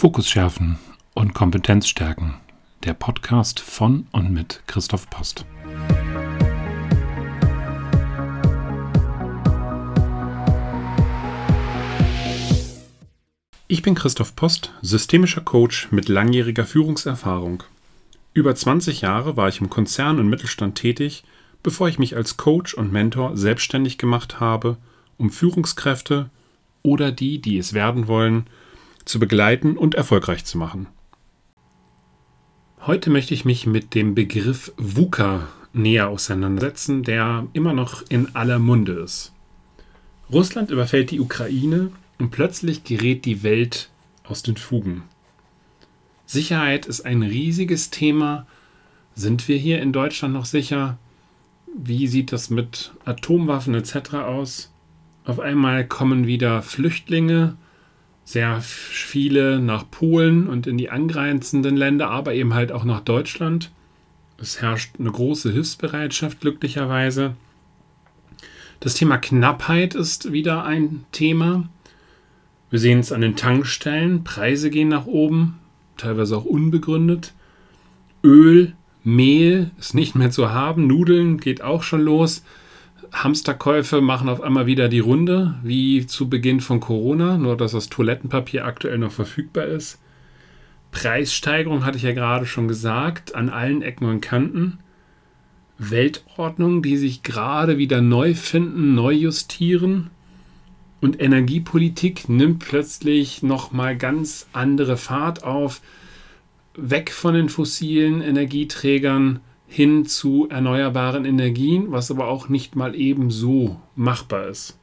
Fokus schärfen und Kompetenz stärken. Der Podcast von und mit Christoph Post. Ich bin Christoph Post, systemischer Coach mit langjähriger Führungserfahrung. Über 20 Jahre war ich im Konzern und Mittelstand tätig, bevor ich mich als Coach und Mentor selbstständig gemacht habe, um Führungskräfte oder die, die es werden wollen, zu begleiten und erfolgreich zu machen. Heute möchte ich mich mit dem Begriff VUCA näher auseinandersetzen, der immer noch in aller Munde ist. Russland überfällt die Ukraine und plötzlich gerät die Welt aus den Fugen. Sicherheit ist ein riesiges Thema. Sind wir hier in Deutschland noch sicher? Wie sieht das mit Atomwaffen etc. aus? Auf einmal kommen wieder Flüchtlinge, sehr viele nach Polen und in die angrenzenden Länder, aber eben halt auch nach Deutschland. Es herrscht eine große Hilfsbereitschaft glücklicherweise. Das Thema Knappheit ist wieder ein Thema. Wir sehen es an den Tankstellen. Preise gehen nach oben, teilweise auch unbegründet. Öl, Mehl ist nicht mehr zu haben. Nudeln geht auch schon los. Hamsterkäufe machen auf einmal wieder die Runde, wie zu Beginn von Corona, nur dass das Toilettenpapier aktuell noch verfügbar ist. Preissteigerung hatte ich ja gerade schon gesagt, an allen Ecken und Kanten. Weltordnung, die sich gerade wieder neu finden, neu justieren. Und Energiepolitik nimmt plötzlich nochmal ganz andere Fahrt auf. Weg von den fossilen Energieträgern hin zu erneuerbaren Energien, was aber auch nicht mal eben so machbar ist.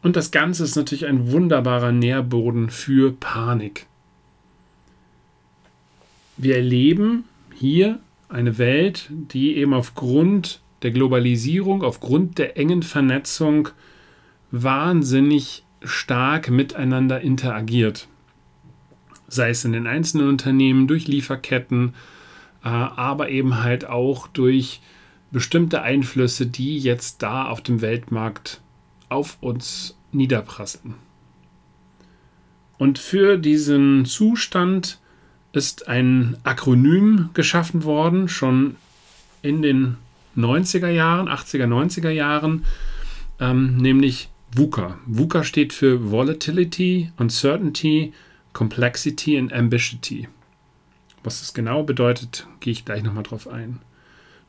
Und das Ganze ist natürlich ein wunderbarer Nährboden für Panik. Wir erleben hier eine Welt, die eben aufgrund der Globalisierung, aufgrund der engen Vernetzung wahnsinnig stark miteinander interagiert. Sei es in den einzelnen Unternehmen, durch Lieferketten, aber eben halt auch durch bestimmte Einflüsse, die jetzt da auf dem Weltmarkt auf uns niederprasseln. Und für diesen Zustand ist ein Akronym geschaffen worden, schon in den 90er Jahren, 80er, 90er Jahren, ähm, nämlich VUCA. VUCA steht für Volatility, Uncertainty, Complexity and Ambiguity. Was das genau bedeutet, gehe ich gleich nochmal drauf ein.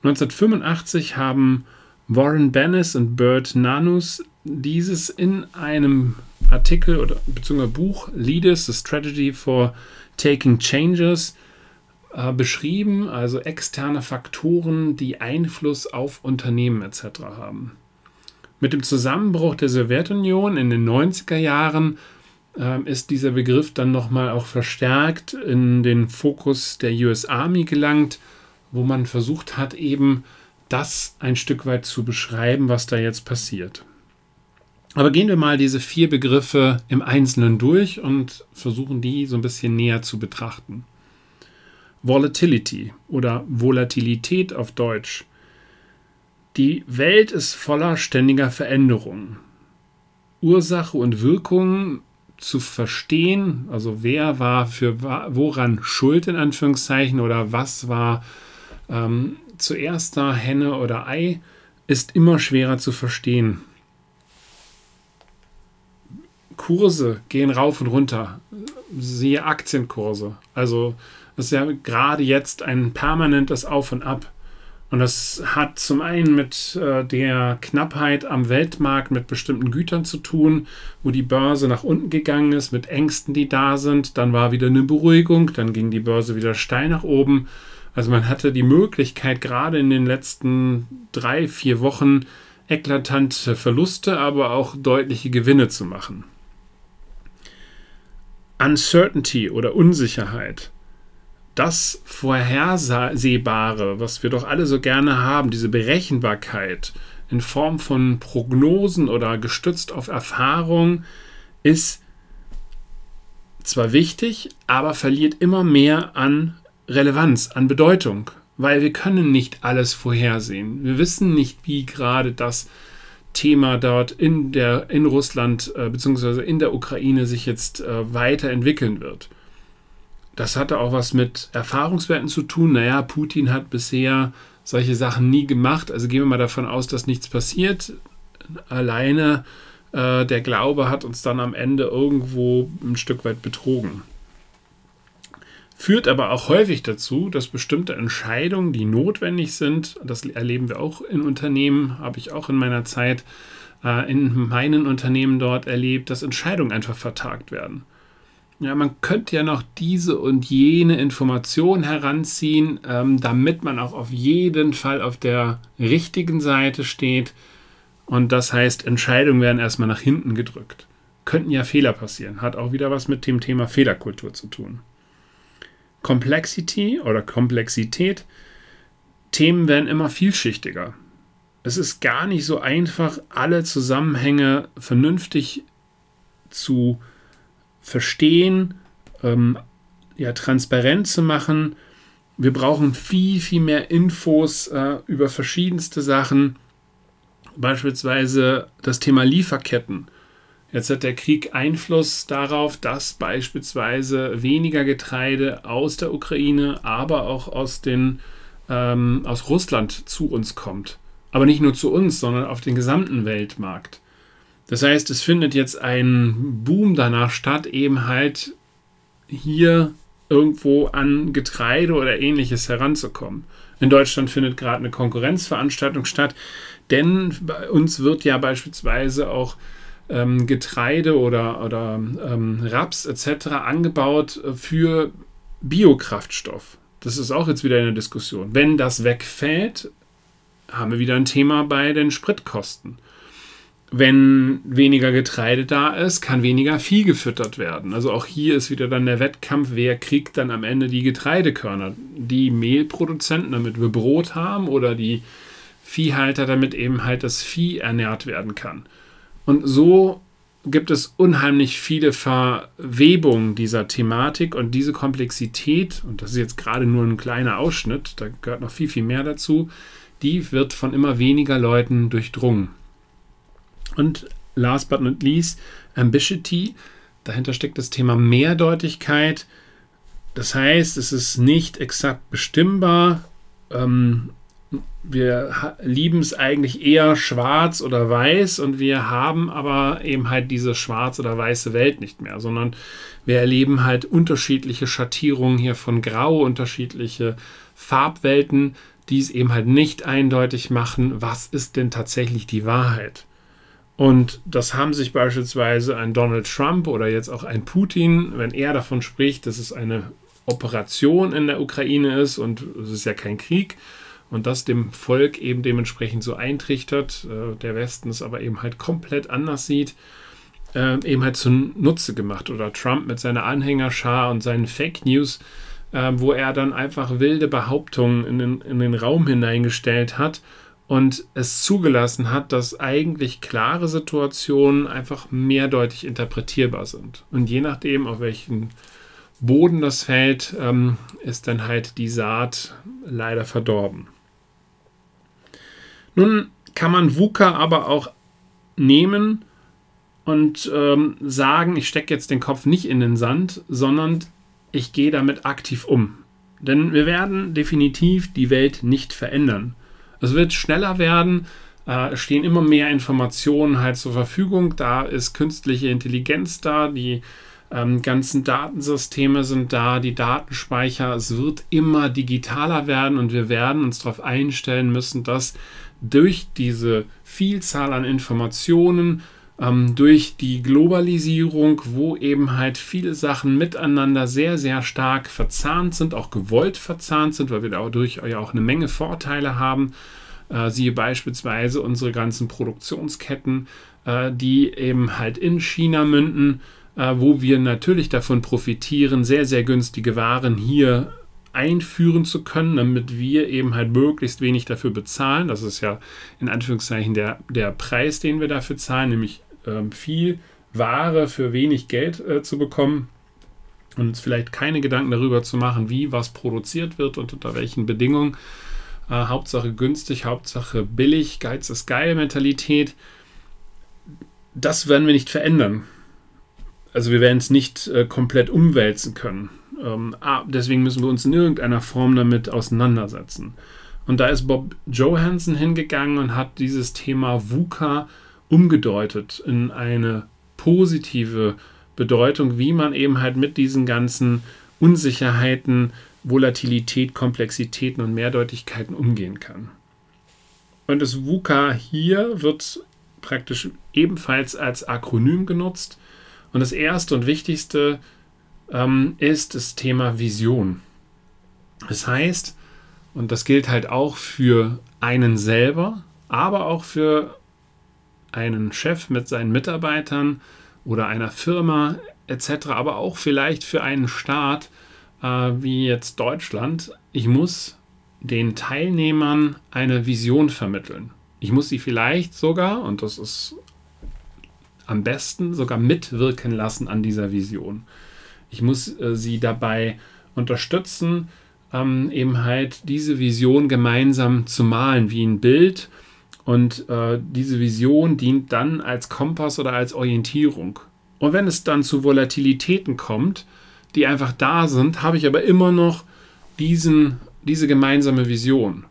1985 haben Warren Bennis und Bert Nanus dieses in einem Artikel oder beziehungsweise Buch Leaders, The Strategy for Taking Changes äh, beschrieben, also externe Faktoren, die Einfluss auf Unternehmen etc. haben. Mit dem Zusammenbruch der Sowjetunion in den 90er Jahren ist dieser Begriff dann nochmal auch verstärkt in den Fokus der US Army gelangt, wo man versucht hat, eben das ein Stück weit zu beschreiben, was da jetzt passiert. Aber gehen wir mal diese vier Begriffe im Einzelnen durch und versuchen die so ein bisschen näher zu betrachten. Volatility oder Volatilität auf Deutsch. Die Welt ist voller ständiger Veränderungen. Ursache und Wirkung zu verstehen, also wer war für woran schuld in Anführungszeichen oder was war ähm, zuerst da Henne oder Ei, ist immer schwerer zu verstehen. Kurse gehen rauf und runter, siehe Aktienkurse. Also es ist ja gerade jetzt ein permanentes Auf und Ab. Und das hat zum einen mit äh, der Knappheit am Weltmarkt mit bestimmten Gütern zu tun, wo die Börse nach unten gegangen ist, mit Ängsten, die da sind. Dann war wieder eine Beruhigung, dann ging die Börse wieder steil nach oben. Also man hatte die Möglichkeit, gerade in den letzten drei, vier Wochen eklatante Verluste, aber auch deutliche Gewinne zu machen. Uncertainty oder Unsicherheit das Vorhersehbare, was wir doch alle so gerne haben, diese Berechenbarkeit in Form von Prognosen oder gestützt auf Erfahrung, ist zwar wichtig, aber verliert immer mehr an Relevanz, an Bedeutung, weil wir können nicht alles vorhersehen. Wir wissen nicht, wie gerade das Thema dort in, der, in Russland äh, bzw. in der Ukraine sich jetzt äh, weiterentwickeln wird. Das hatte auch was mit Erfahrungswerten zu tun. Naja, Putin hat bisher solche Sachen nie gemacht. Also gehen wir mal davon aus, dass nichts passiert. Alleine äh, der Glaube hat uns dann am Ende irgendwo ein Stück weit betrogen. Führt aber auch häufig dazu, dass bestimmte Entscheidungen, die notwendig sind, das erleben wir auch in Unternehmen, habe ich auch in meiner Zeit äh, in meinen Unternehmen dort erlebt, dass Entscheidungen einfach vertagt werden. Ja, man könnte ja noch diese und jene Information heranziehen, ähm, damit man auch auf jeden Fall auf der richtigen Seite steht. Und das heißt, Entscheidungen werden erstmal nach hinten gedrückt. Könnten ja Fehler passieren. Hat auch wieder was mit dem Thema Fehlerkultur zu tun. Complexity oder Komplexität. Themen werden immer vielschichtiger. Es ist gar nicht so einfach, alle Zusammenhänge vernünftig zu verstehen, ähm, ja, transparent zu machen. Wir brauchen viel, viel mehr Infos äh, über verschiedenste Sachen. Beispielsweise das Thema Lieferketten. Jetzt hat der Krieg Einfluss darauf, dass beispielsweise weniger Getreide aus der Ukraine, aber auch aus, den, ähm, aus Russland zu uns kommt. Aber nicht nur zu uns, sondern auf den gesamten Weltmarkt. Das heißt, es findet jetzt ein Boom danach statt, eben halt hier irgendwo an Getreide oder ähnliches heranzukommen. In Deutschland findet gerade eine Konkurrenzveranstaltung statt, denn bei uns wird ja beispielsweise auch ähm, Getreide oder, oder ähm, Raps etc. angebaut für Biokraftstoff. Das ist auch jetzt wieder eine Diskussion. Wenn das wegfällt, haben wir wieder ein Thema bei den Spritkosten wenn weniger Getreide da ist, kann weniger Vieh gefüttert werden. Also auch hier ist wieder dann der Wettkampf, wer kriegt dann am Ende die Getreidekörner. Die Mehlproduzenten, damit wir Brot haben, oder die Viehhalter, damit eben halt das Vieh ernährt werden kann. Und so gibt es unheimlich viele Verwebungen dieser Thematik und diese Komplexität, und das ist jetzt gerade nur ein kleiner Ausschnitt, da gehört noch viel, viel mehr dazu, die wird von immer weniger Leuten durchdrungen. Und last but not least, Ambitiety. Dahinter steckt das Thema Mehrdeutigkeit. Das heißt, es ist nicht exakt bestimmbar. Ähm, wir lieben es eigentlich eher schwarz oder weiß und wir haben aber eben halt diese schwarz oder weiße Welt nicht mehr, sondern wir erleben halt unterschiedliche Schattierungen hier von Grau, unterschiedliche Farbwelten, die es eben halt nicht eindeutig machen, was ist denn tatsächlich die Wahrheit. Und das haben sich beispielsweise ein Donald Trump oder jetzt auch ein Putin, wenn er davon spricht, dass es eine Operation in der Ukraine ist und es ist ja kein Krieg und das dem Volk eben dementsprechend so eintrichtert, äh, der Westen es aber eben halt komplett anders sieht, äh, eben halt zunutze gemacht. Oder Trump mit seiner Anhängerschar und seinen Fake News, äh, wo er dann einfach wilde Behauptungen in den, in den Raum hineingestellt hat und es zugelassen hat, dass eigentlich klare Situationen einfach mehrdeutig interpretierbar sind. Und je nachdem, auf welchen Boden das fällt, ähm, ist dann halt die Saat leider verdorben. Nun kann man VUCA aber auch nehmen und ähm, sagen, ich stecke jetzt den Kopf nicht in den Sand, sondern ich gehe damit aktiv um. Denn wir werden definitiv die Welt nicht verändern. Es wird schneller werden. Äh, es stehen immer mehr Informationen halt zur Verfügung. Da ist künstliche Intelligenz da, die ähm, ganzen Datensysteme sind da, die Datenspeicher. Es wird immer digitaler werden und wir werden uns darauf einstellen müssen, dass durch diese Vielzahl an Informationen, ähm, durch die Globalisierung, wo eben halt viele Sachen miteinander sehr, sehr stark verzahnt sind, auch gewollt verzahnt sind, weil wir dadurch ja auch eine Menge Vorteile haben. Äh, siehe beispielsweise unsere ganzen Produktionsketten, äh, die eben halt in China münden, äh, wo wir natürlich davon profitieren, sehr, sehr günstige Waren hier einführen zu können, damit wir eben halt möglichst wenig dafür bezahlen. Das ist ja in Anführungszeichen der, der Preis, den wir dafür zahlen, nämlich ähm, viel Ware für wenig Geld äh, zu bekommen und uns vielleicht keine Gedanken darüber zu machen, wie was produziert wird und unter welchen Bedingungen. Äh, Hauptsache günstig, Hauptsache billig, Geiz ist geil Mentalität. Das werden wir nicht verändern. Also wir werden es nicht äh, komplett umwälzen können. Ähm, ah, deswegen müssen wir uns in irgendeiner Form damit auseinandersetzen. Und da ist Bob Johansson hingegangen und hat dieses Thema VUCA umgedeutet in eine positive Bedeutung, wie man eben halt mit diesen ganzen Unsicherheiten, Volatilität, Komplexitäten und Mehrdeutigkeiten umgehen kann. Und das VUCA hier wird praktisch ebenfalls als Akronym genutzt. Und das erste und wichtigste ähm, ist das Thema Vision. Das heißt, und das gilt halt auch für einen selber, aber auch für einen Chef mit seinen Mitarbeitern oder einer Firma etc., aber auch vielleicht für einen Staat äh, wie jetzt Deutschland. Ich muss den Teilnehmern eine Vision vermitteln. Ich muss sie vielleicht sogar, und das ist am besten, sogar mitwirken lassen an dieser Vision. Ich muss äh, sie dabei unterstützen, ähm, eben halt diese Vision gemeinsam zu malen, wie ein Bild. Und äh, diese Vision dient dann als Kompass oder als Orientierung. Und wenn es dann zu Volatilitäten kommt, die einfach da sind, habe ich aber immer noch diesen, diese gemeinsame Vision.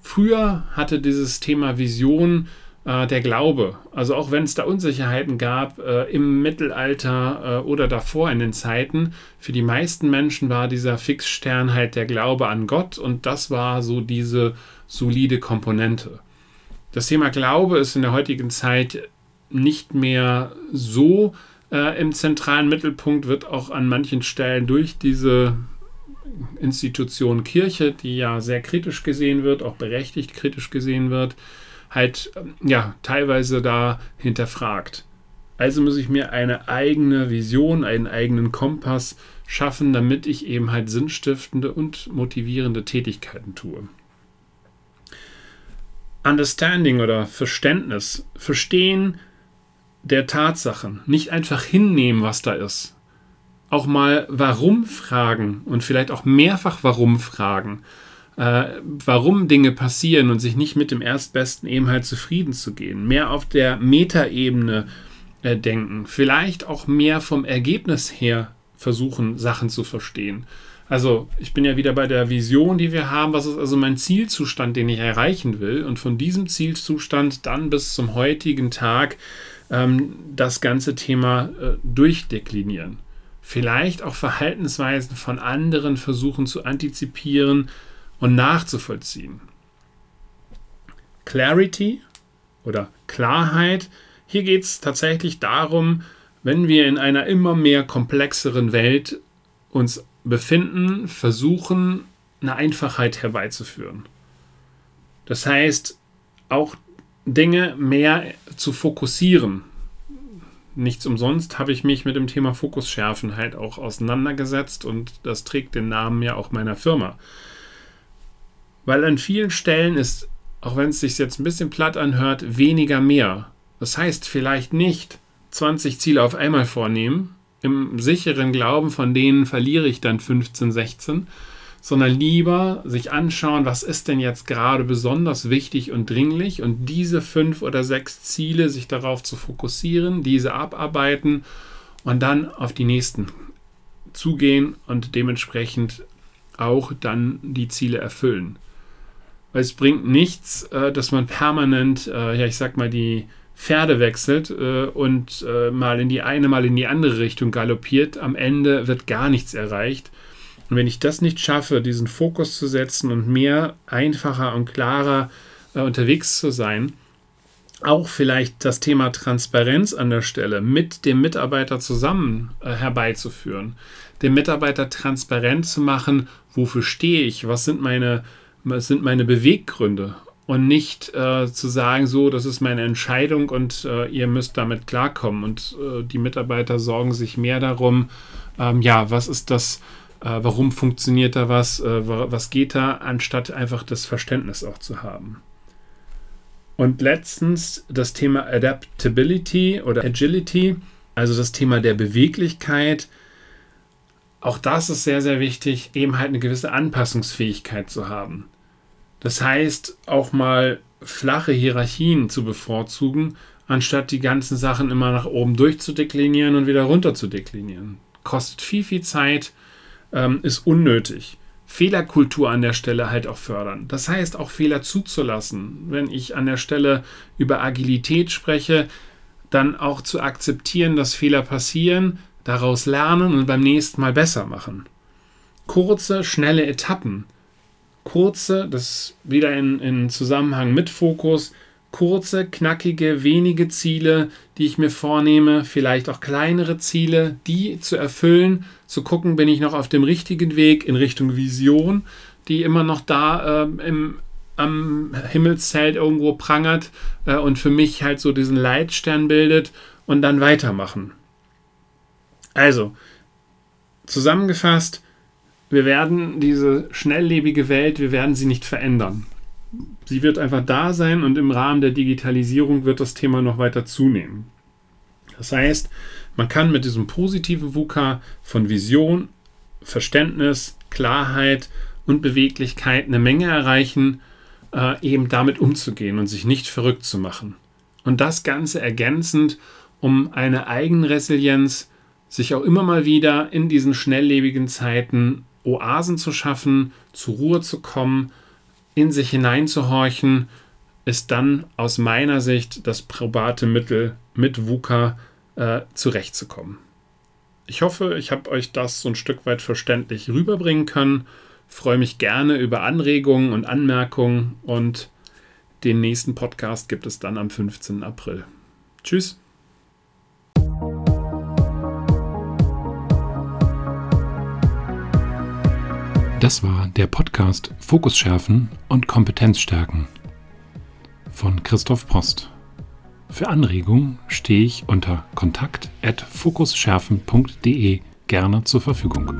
Früher hatte dieses Thema Vision äh, der Glaube. Also auch wenn es da Unsicherheiten gab äh, im Mittelalter äh, oder davor in den Zeiten, für die meisten Menschen war dieser Fixstern halt der Glaube an Gott und das war so diese solide Komponente. Das Thema Glaube ist in der heutigen Zeit nicht mehr so äh, im zentralen Mittelpunkt, wird auch an manchen Stellen durch diese Institution Kirche, die ja sehr kritisch gesehen wird, auch berechtigt kritisch gesehen wird, halt ähm, ja teilweise da hinterfragt. Also muss ich mir eine eigene Vision, einen eigenen Kompass schaffen, damit ich eben halt sinnstiftende und motivierende Tätigkeiten tue. Understanding oder Verständnis, Verstehen der Tatsachen, nicht einfach hinnehmen, was da ist. Auch mal warum fragen und vielleicht auch mehrfach warum fragen äh, warum Dinge passieren und sich nicht mit dem Erstbesten eben halt zufrieden zu gehen. Mehr auf der Metaebene äh, denken. Vielleicht auch mehr vom Ergebnis her versuchen, Sachen zu verstehen. Also, ich bin ja wieder bei der Vision, die wir haben. Was ist also mein Zielzustand, den ich erreichen will? Und von diesem Zielzustand dann bis zum heutigen Tag ähm, das ganze Thema äh, durchdeklinieren. Vielleicht auch Verhaltensweisen von anderen versuchen zu antizipieren, und nachzuvollziehen. Clarity oder Klarheit, hier geht es tatsächlich darum, wenn wir in einer immer mehr komplexeren Welt uns befinden, versuchen, eine Einfachheit herbeizuführen. Das heißt, auch Dinge mehr zu fokussieren. Nichts umsonst habe ich mich mit dem Thema Fokusschärfen halt auch auseinandergesetzt und das trägt den Namen ja auch meiner Firma. Weil an vielen Stellen ist, auch wenn es sich jetzt ein bisschen platt anhört, weniger mehr. Das heißt vielleicht nicht 20 Ziele auf einmal vornehmen, im sicheren Glauben, von denen verliere ich dann 15, 16, sondern lieber sich anschauen, was ist denn jetzt gerade besonders wichtig und dringlich und diese fünf oder sechs Ziele sich darauf zu fokussieren, diese abarbeiten und dann auf die nächsten zugehen und dementsprechend auch dann die Ziele erfüllen. Weil es bringt nichts, äh, dass man permanent, äh, ja, ich sag mal, die Pferde wechselt äh, und äh, mal in die eine, mal in die andere Richtung galoppiert. Am Ende wird gar nichts erreicht. Und wenn ich das nicht schaffe, diesen Fokus zu setzen und mehr einfacher und klarer äh, unterwegs zu sein, auch vielleicht das Thema Transparenz an der Stelle mit dem Mitarbeiter zusammen äh, herbeizuführen, dem Mitarbeiter transparent zu machen, wofür stehe ich, was sind meine es sind meine Beweggründe und nicht äh, zu sagen, so, das ist meine Entscheidung und äh, ihr müsst damit klarkommen. Und äh, die Mitarbeiter sorgen sich mehr darum, ähm, ja, was ist das, äh, warum funktioniert da was, äh, was geht da, anstatt einfach das Verständnis auch zu haben. Und letztens das Thema Adaptability oder Agility, also das Thema der Beweglichkeit. Auch das ist sehr, sehr wichtig, eben halt eine gewisse Anpassungsfähigkeit zu haben. Das heißt, auch mal flache Hierarchien zu bevorzugen, anstatt die ganzen Sachen immer nach oben durchzudeklinieren und wieder runter zu deklinieren. Kostet viel, viel Zeit, ähm, ist unnötig. Fehlerkultur an der Stelle halt auch fördern. Das heißt, auch Fehler zuzulassen. Wenn ich an der Stelle über Agilität spreche, dann auch zu akzeptieren, dass Fehler passieren, daraus lernen und beim nächsten Mal besser machen. Kurze, schnelle Etappen. Kurze, das wieder in, in Zusammenhang mit Fokus, kurze, knackige, wenige Ziele, die ich mir vornehme, vielleicht auch kleinere Ziele, die zu erfüllen, zu gucken, bin ich noch auf dem richtigen Weg in Richtung Vision, die immer noch da äh, im, am Himmelszelt irgendwo prangert äh, und für mich halt so diesen Leitstern bildet und dann weitermachen. Also, zusammengefasst, wir werden diese schnelllebige Welt, wir werden sie nicht verändern sie wird einfach da sein und im Rahmen der Digitalisierung wird das Thema noch weiter zunehmen. Das heißt, man kann mit diesem positiven VUCA von Vision, Verständnis, Klarheit und Beweglichkeit eine Menge erreichen, äh, eben damit umzugehen und sich nicht verrückt zu machen. Und das Ganze ergänzend um eine Eigenresilienz, sich auch immer mal wieder in diesen schnelllebigen Zeiten Oasen zu schaffen, zur Ruhe zu kommen in sich hineinzuhorchen, ist dann aus meiner Sicht das probate Mittel, mit VUCA äh, zurechtzukommen. Ich hoffe, ich habe euch das so ein Stück weit verständlich rüberbringen können. Freue mich gerne über Anregungen und Anmerkungen und den nächsten Podcast gibt es dann am 15. April. Tschüss. Das war der Podcast Fokus schärfen und Kompetenz stärken von Christoph Post. Für Anregungen stehe ich unter kontakt@fokusschärfen.de gerne zur Verfügung.